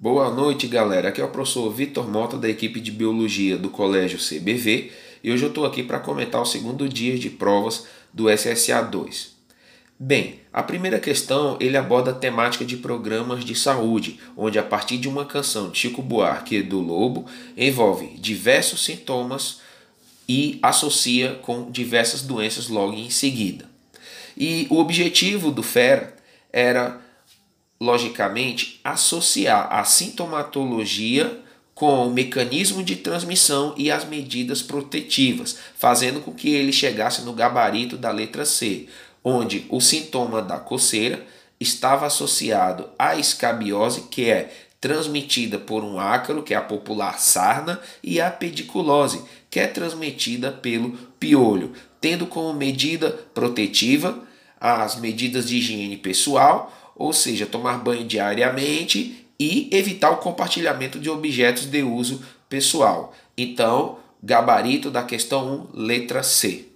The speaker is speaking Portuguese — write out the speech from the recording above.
Boa noite, galera. Aqui é o professor Vitor Mota, da equipe de Biologia do Colégio CBV, e hoje eu estou aqui para comentar o segundo dia de provas do SSA 2. Bem, a primeira questão ele aborda a temática de programas de saúde, onde a partir de uma canção de Chico Buarque do Lobo envolve diversos sintomas e associa com diversas doenças logo em seguida. E o objetivo do FERA era logicamente, associar a sintomatologia com o mecanismo de transmissão e as medidas protetivas, fazendo com que ele chegasse no gabarito da letra C, onde o sintoma da coceira estava associado à escabiose, que é transmitida por um ácaro, que é a popular sarna, e a pediculose, que é transmitida pelo piolho, tendo como medida protetiva as medidas de higiene pessoal, ou seja, tomar banho diariamente e evitar o compartilhamento de objetos de uso pessoal. Então, gabarito da questão 1, letra C.